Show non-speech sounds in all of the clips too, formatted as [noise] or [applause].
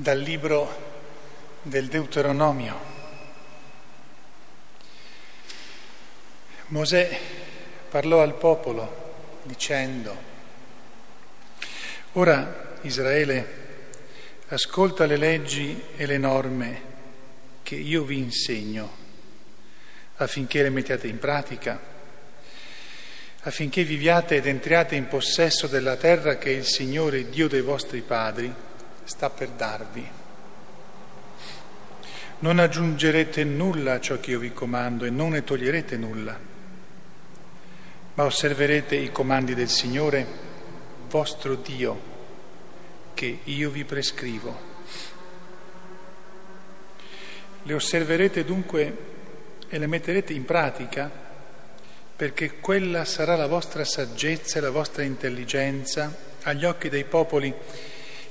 dal libro del Deuteronomio. Mosè parlò al popolo dicendo, ora Israele, ascolta le leggi e le norme che io vi insegno affinché le mettiate in pratica, affinché viviate ed entriate in possesso della terra che il Signore Dio dei vostri padri sta per darvi. Non aggiungerete nulla a ciò che io vi comando e non ne toglierete nulla, ma osserverete i comandi del Signore, vostro Dio, che io vi prescrivo. Le osserverete dunque e le metterete in pratica perché quella sarà la vostra saggezza e la vostra intelligenza agli occhi dei popoli,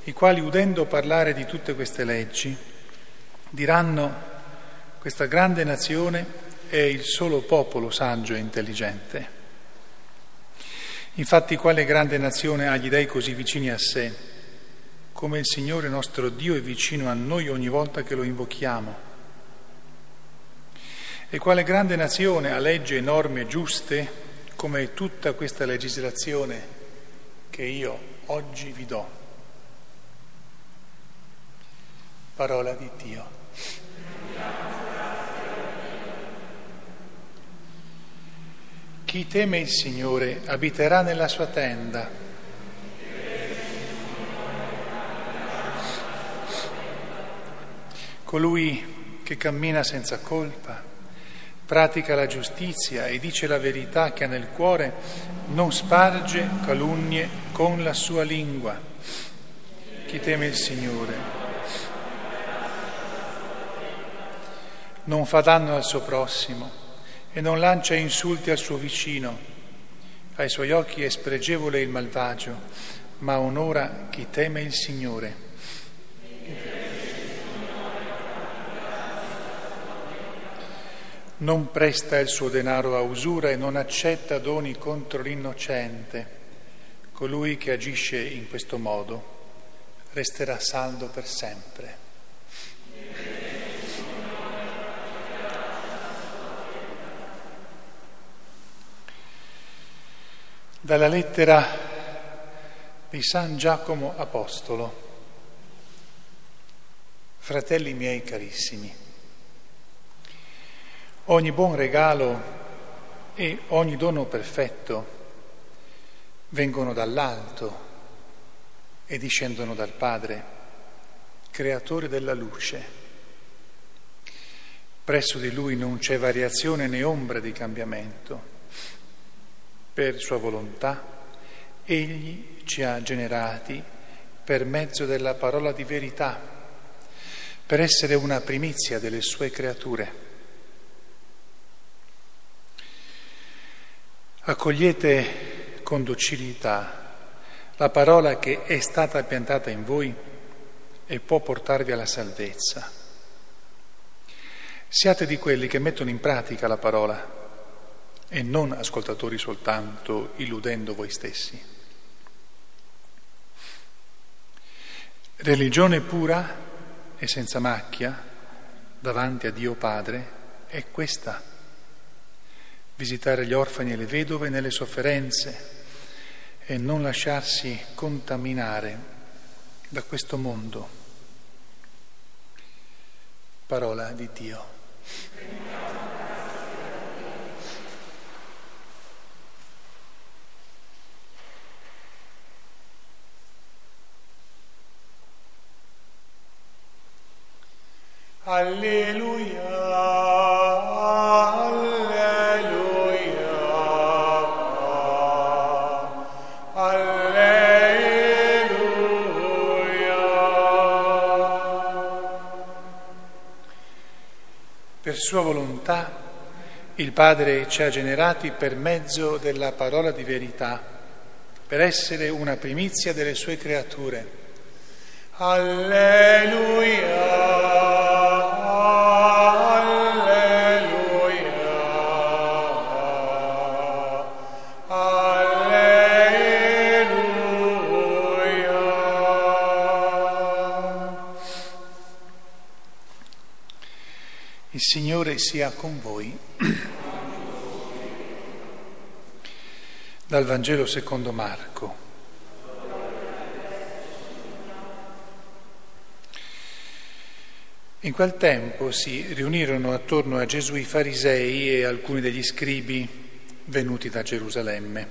i quali udendo parlare di tutte queste leggi, Diranno, questa grande nazione è il solo popolo saggio e intelligente. Infatti quale grande nazione ha gli dei così vicini a sé, come il Signore nostro Dio è vicino a noi ogni volta che lo invochiamo? E quale grande nazione ha leggi e norme giuste come tutta questa legislazione che io oggi vi do? Parola di Dio. Chi teme il Signore abiterà nella sua tenda. Colui che cammina senza colpa, pratica la giustizia e dice la verità che ha nel cuore, non sparge calunnie con la sua lingua. Chi teme il Signore non fa danno al suo prossimo e non lancia insulti al suo vicino. Ai suoi occhi è spregevole il malvagio, ma onora chi teme il Signore. Non presta il suo denaro a usura e non accetta doni contro l'innocente. Colui che agisce in questo modo resterà saldo per sempre. Dalla lettera di San Giacomo Apostolo. Fratelli miei carissimi, ogni buon regalo e ogni dono perfetto vengono dall'alto e discendono dal Padre, creatore della luce. Presso di Lui non c'è variazione né ombra di cambiamento per sua volontà, egli ci ha generati per mezzo della parola di verità, per essere una primizia delle sue creature. Accogliete con docilità la parola che è stata piantata in voi e può portarvi alla salvezza. Siate di quelli che mettono in pratica la parola e non ascoltatori soltanto, illudendo voi stessi. Religione pura e senza macchia davanti a Dio Padre è questa, visitare gli orfani e le vedove nelle sofferenze e non lasciarsi contaminare da questo mondo. Parola di Dio. Per sua volontà il Padre ci ha generati per mezzo della parola di verità, per essere una primizia delle sue creature. Alleluia. Il Signore sia con voi. Dal Vangelo secondo Marco. In quel tempo si riunirono attorno a Gesù i farisei e alcuni degli scribi venuti da Gerusalemme.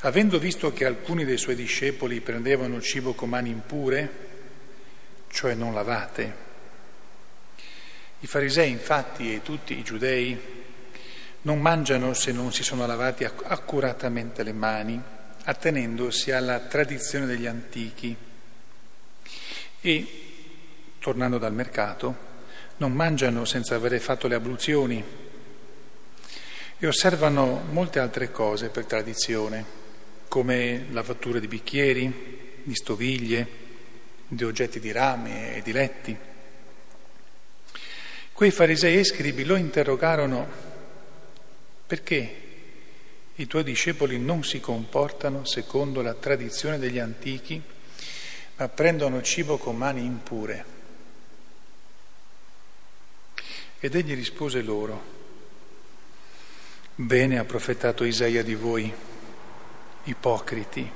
Avendo visto che alcuni dei suoi discepoli prendevano cibo con mani impure, cioè non lavate, i farisei infatti e tutti i giudei non mangiano se non si sono lavati accuratamente le mani, attenendosi alla tradizione degli antichi e, tornando dal mercato, non mangiano senza avere fatto le abluzioni e osservano molte altre cose per tradizione come lavature di bicchieri, di stoviglie, di oggetti di rame e di letti. Quei farisei e scribi lo interrogarono perché i tuoi discepoli non si comportano secondo la tradizione degli antichi, ma prendono cibo con mani impure. Ed egli rispose loro, bene ha profetato Isaia di voi ipocriti,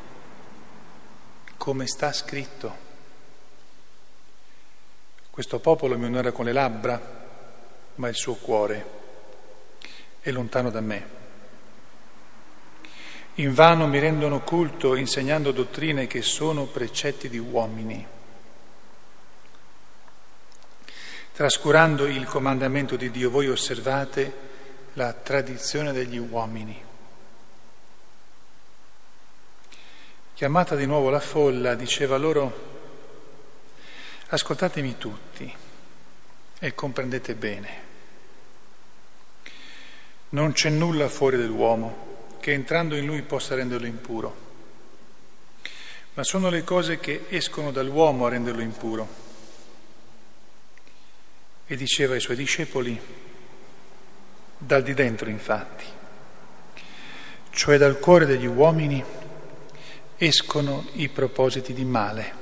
come sta scritto. Questo popolo mi onora con le labbra, ma il suo cuore è lontano da me. In vano mi rendono culto insegnando dottrine che sono precetti di uomini, trascurando il comandamento di Dio, voi osservate la tradizione degli uomini. Chiamata di nuovo la folla, diceva loro, ascoltatemi tutti e comprendete bene. Non c'è nulla fuori dell'uomo che entrando in lui possa renderlo impuro, ma sono le cose che escono dall'uomo a renderlo impuro. E diceva ai suoi discepoli, dal di dentro infatti, cioè dal cuore degli uomini, escono i propositi di male,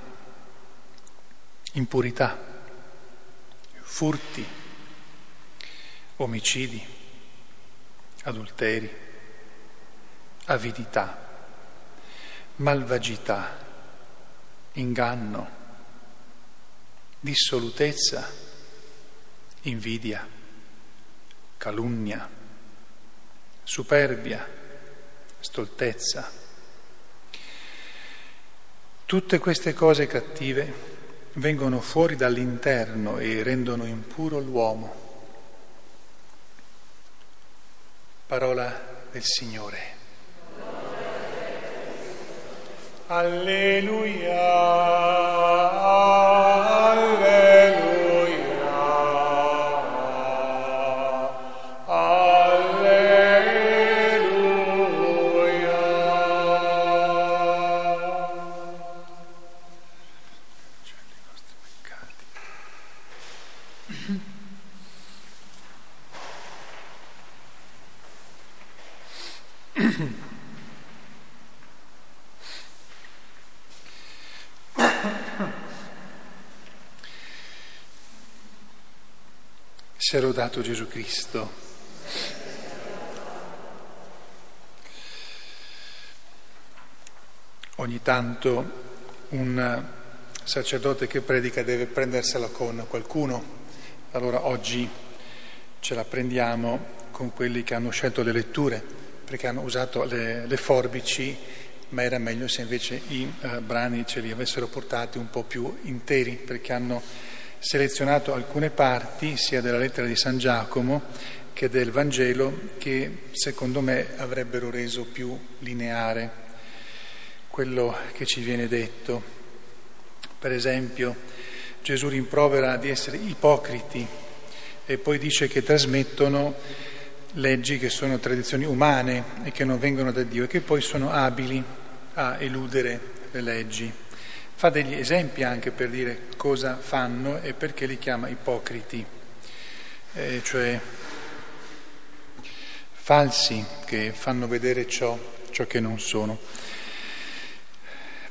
impurità, furti, omicidi, adulteri, avidità, malvagità, inganno, dissolutezza, invidia, calunnia, superbia, stoltezza Tutte queste cose cattive vengono fuori dall'interno e rendono impuro l'uomo. Parola del Signore. Alleluia. Lodato Gesù Cristo. Ogni tanto un sacerdote che predica deve prendersela con qualcuno, allora oggi ce la prendiamo con quelli che hanno scelto le letture, perché hanno usato le, le forbici, ma era meglio se invece i uh, brani ce li avessero portati un po' più interi, perché hanno selezionato alcune parti sia della lettera di San Giacomo che del Vangelo che secondo me avrebbero reso più lineare quello che ci viene detto. Per esempio, Gesù rimprovera di essere ipocriti e poi dice che trasmettono leggi che sono tradizioni umane e che non vengono da Dio e che poi sono abili a eludere le leggi. Fa degli esempi anche per dire cosa fanno e perché li chiama ipocriti, eh, cioè falsi che fanno vedere ciò, ciò che non sono.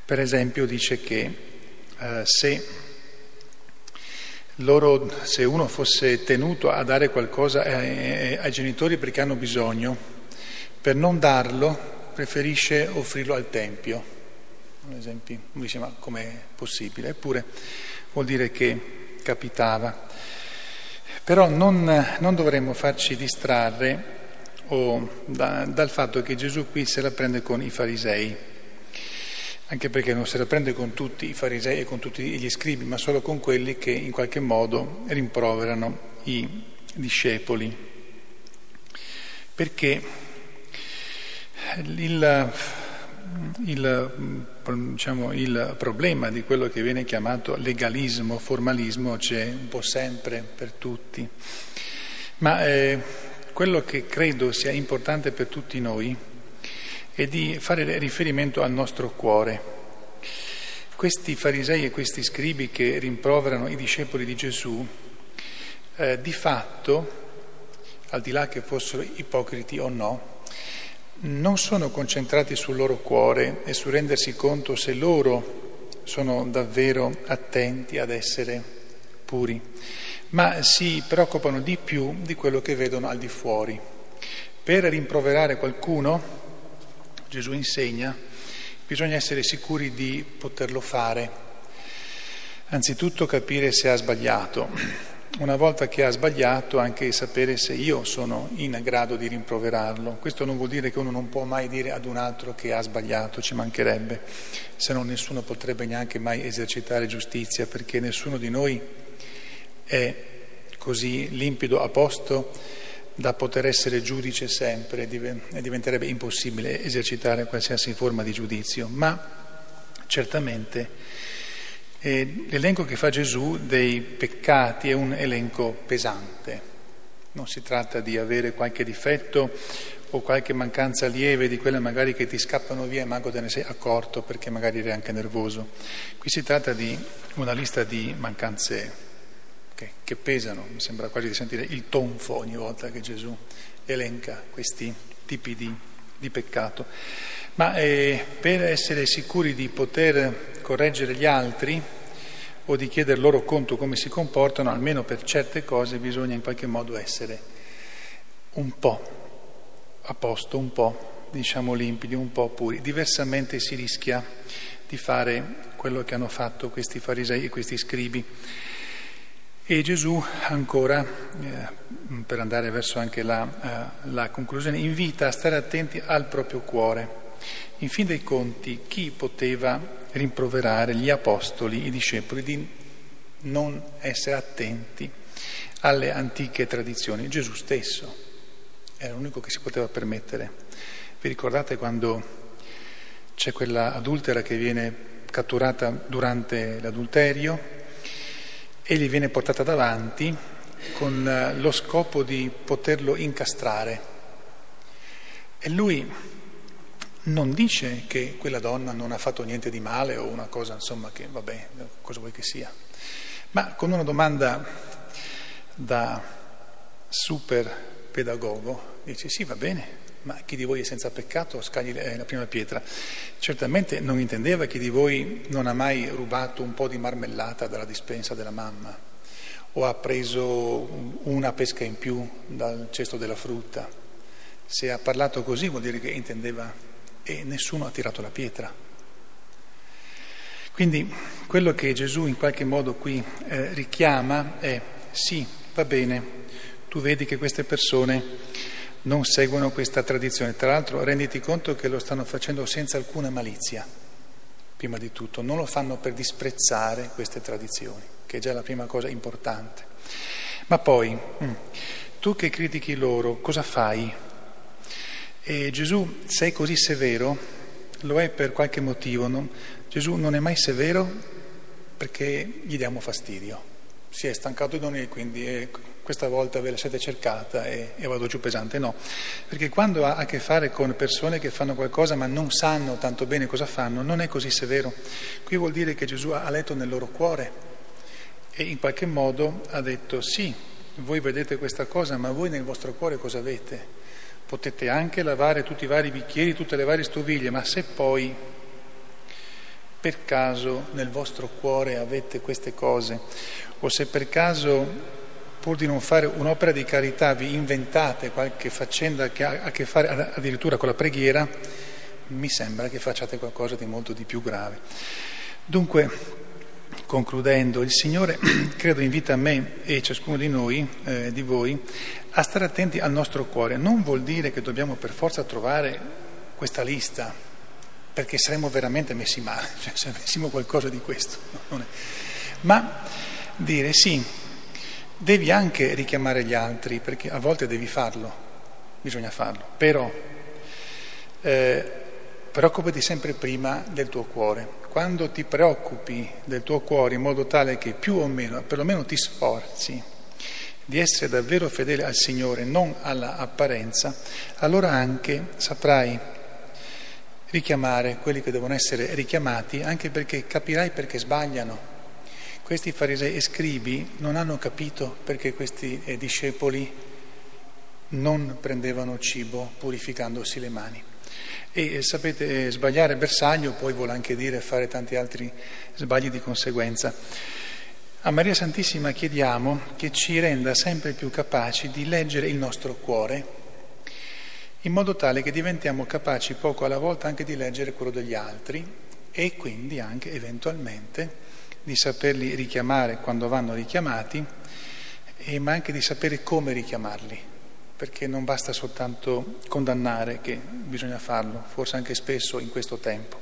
Per esempio dice che eh, se loro, se uno fosse tenuto a dare qualcosa ai, ai genitori perché hanno bisogno, per non darlo preferisce offrirlo al Tempio. Ad esempio, uno dice ma com'è possibile? Eppure vuol dire che capitava. Però non, non dovremmo farci distrarre o da, dal fatto che Gesù qui se la prende con i farisei anche perché non se la prende con tutti i farisei e con tutti gli scribi, ma solo con quelli che in qualche modo rimproverano i discepoli. Perché il, il, diciamo, il problema di quello che viene chiamato legalismo, formalismo, c'è un po' sempre per tutti. Ma eh, quello che credo sia importante per tutti noi e di fare riferimento al nostro cuore. Questi farisei e questi scribi che rimproverano i discepoli di Gesù, eh, di fatto, al di là che fossero ipocriti o no, non sono concentrati sul loro cuore e su rendersi conto se loro sono davvero attenti ad essere puri, ma si preoccupano di più di quello che vedono al di fuori. Per rimproverare qualcuno, Gesù insegna, bisogna essere sicuri di poterlo fare. Anzitutto capire se ha sbagliato. Una volta che ha sbagliato anche sapere se io sono in grado di rimproverarlo. Questo non vuol dire che uno non può mai dire ad un altro che ha sbagliato, ci mancherebbe, se no nessuno potrebbe neanche mai esercitare giustizia perché nessuno di noi è così limpido a posto da poter essere giudice sempre e diventerebbe impossibile esercitare qualsiasi forma di giudizio, ma certamente l'elenco che fa Gesù dei peccati è un elenco pesante. Non si tratta di avere qualche difetto o qualche mancanza lieve di quelle magari che ti scappano via e manco te ne sei accorto perché magari eri anche nervoso. Qui si tratta di una lista di mancanze che, che pesano, mi sembra quasi di sentire il tonfo ogni volta che Gesù elenca questi tipi di, di peccato. Ma eh, per essere sicuri di poter correggere gli altri o di chiedere loro conto come si comportano, almeno per certe cose bisogna in qualche modo essere un po' a posto, un po' diciamo limpidi, un po' puri. Diversamente si rischia di fare quello che hanno fatto questi farisei e questi scribi e Gesù ancora, eh, per andare verso anche la, eh, la, conclusione, invita a stare attenti al proprio cuore. In fin dei conti, chi poteva rimproverare gli apostoli, i discepoli, di non essere attenti alle antiche tradizioni? Gesù stesso era l'unico che si poteva permettere. Vi ricordate quando c'è quella adultera che viene catturata durante l'adulterio? e gli viene portata davanti con eh, lo scopo di poterlo incastrare. E lui non dice che quella donna non ha fatto niente di male o una cosa, insomma, che vabbè, cosa vuoi che sia, ma con una domanda da super pedagogo dice sì, va bene, ma chi di voi è senza peccato scagli la prima pietra. Certamente non intendeva chi di voi non ha mai rubato un po' di marmellata dalla dispensa della mamma o ha preso una pesca in più dal cesto della frutta. Se ha parlato così vuol dire che intendeva e nessuno ha tirato la pietra. Quindi quello che Gesù in qualche modo qui eh, richiama è sì, va bene, tu vedi che queste persone non seguono questa tradizione. Tra l'altro renditi conto che lo stanno facendo senza alcuna malizia, prima di tutto, non lo fanno per disprezzare queste tradizioni, che è già la prima cosa importante. Ma poi, mm, tu che critichi loro, cosa fai? E Gesù, sei così severo, lo è per qualche motivo. No? Gesù non è mai severo perché gli diamo fastidio. Si è stancato di noi, quindi è questa volta ve la siete cercata e, e, vado giù pesante. No, perché quando ha a che fare con persone che fanno qualcosa ma non sanno tanto bene cosa fanno, non è così severo. Qui vuol dire che Gesù ha letto nel loro cuore e in qualche modo ha detto sì, voi vedete questa cosa, ma voi nel vostro cuore cosa avete? Potete anche lavare tutti i vari bicchieri, tutte le varie stoviglie, ma se poi per caso nel vostro cuore avete queste cose o se per caso pur di non fare un'opera di carità vi inventate qualche faccenda che ha a che fare addirittura con la preghiera, mi sembra che facciate qualcosa di molto di più grave. Dunque, concludendo, il Signore [clears throat] credo invita me e ciascuno di noi, eh, di voi, a stare attenti al nostro cuore. Non vuol dire che dobbiamo per forza trovare questa lista, perché saremmo veramente messi male, [laughs] cioè se avessimo qualcosa di questo. Ma dire sì, devi anche richiamare gli altri, perché a volte devi farlo, bisogna farlo, però eh, preoccupati sempre prima del tuo cuore. Quando ti preoccupi del tuo cuore in modo tale che più o meno, perlomeno ti sforzi di essere davvero fedele al Signore, non alla apparenza, allora anche saprai richiamare quelli che devono essere richiamati, anche perché capirai perché sbagliano. Questi farisei e scribi non hanno capito perché questi eh, discepoli non prendevano cibo purificandosi le mani. E eh, sapete, eh, sbagliare bersaglio poi vuole anche dire fare tanti altri sbagli di conseguenza. A Maria Santissima chiediamo che ci renda sempre più capaci di leggere il nostro cuore, in modo tale che diventiamo capaci poco alla volta anche di leggere quello degli altri e quindi anche eventualmente di saperli richiamare quando vanno richiamati, ma anche di sapere come richiamarli perché non basta soltanto condannare, che bisogna farlo, forse anche spesso in questo tempo,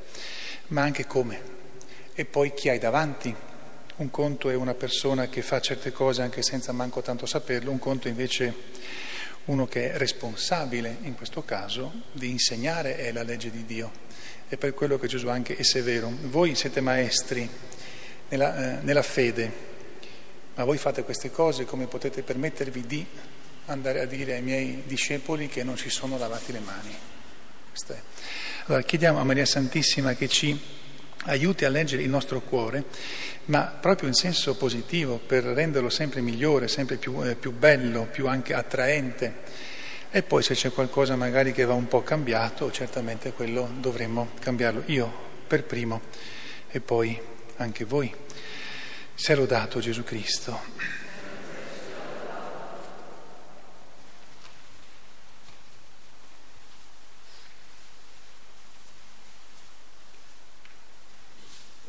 ma anche come. E poi chi hai davanti. Un conto è una persona che fa certe cose anche senza manco tanto saperlo, un conto invece uno che è responsabile, in questo caso, di insegnare è la legge di Dio. E per quello che Gesù anche è severo. Voi siete maestri nella, eh, nella fede, ma voi fate queste cose come potete permettervi di andare a dire ai miei discepoli che non si sono lavati le mani. Allora chiediamo a Maria Santissima che ci aiuti a leggere il nostro cuore, ma proprio in senso positivo, per renderlo sempre migliore, sempre più, eh, più bello, più anche attraente. E poi se c'è qualcosa magari che va un po' cambiato, certamente quello dovremmo cambiarlo. Io per primo e poi anche voi. Sia lodato Gesù Cristo.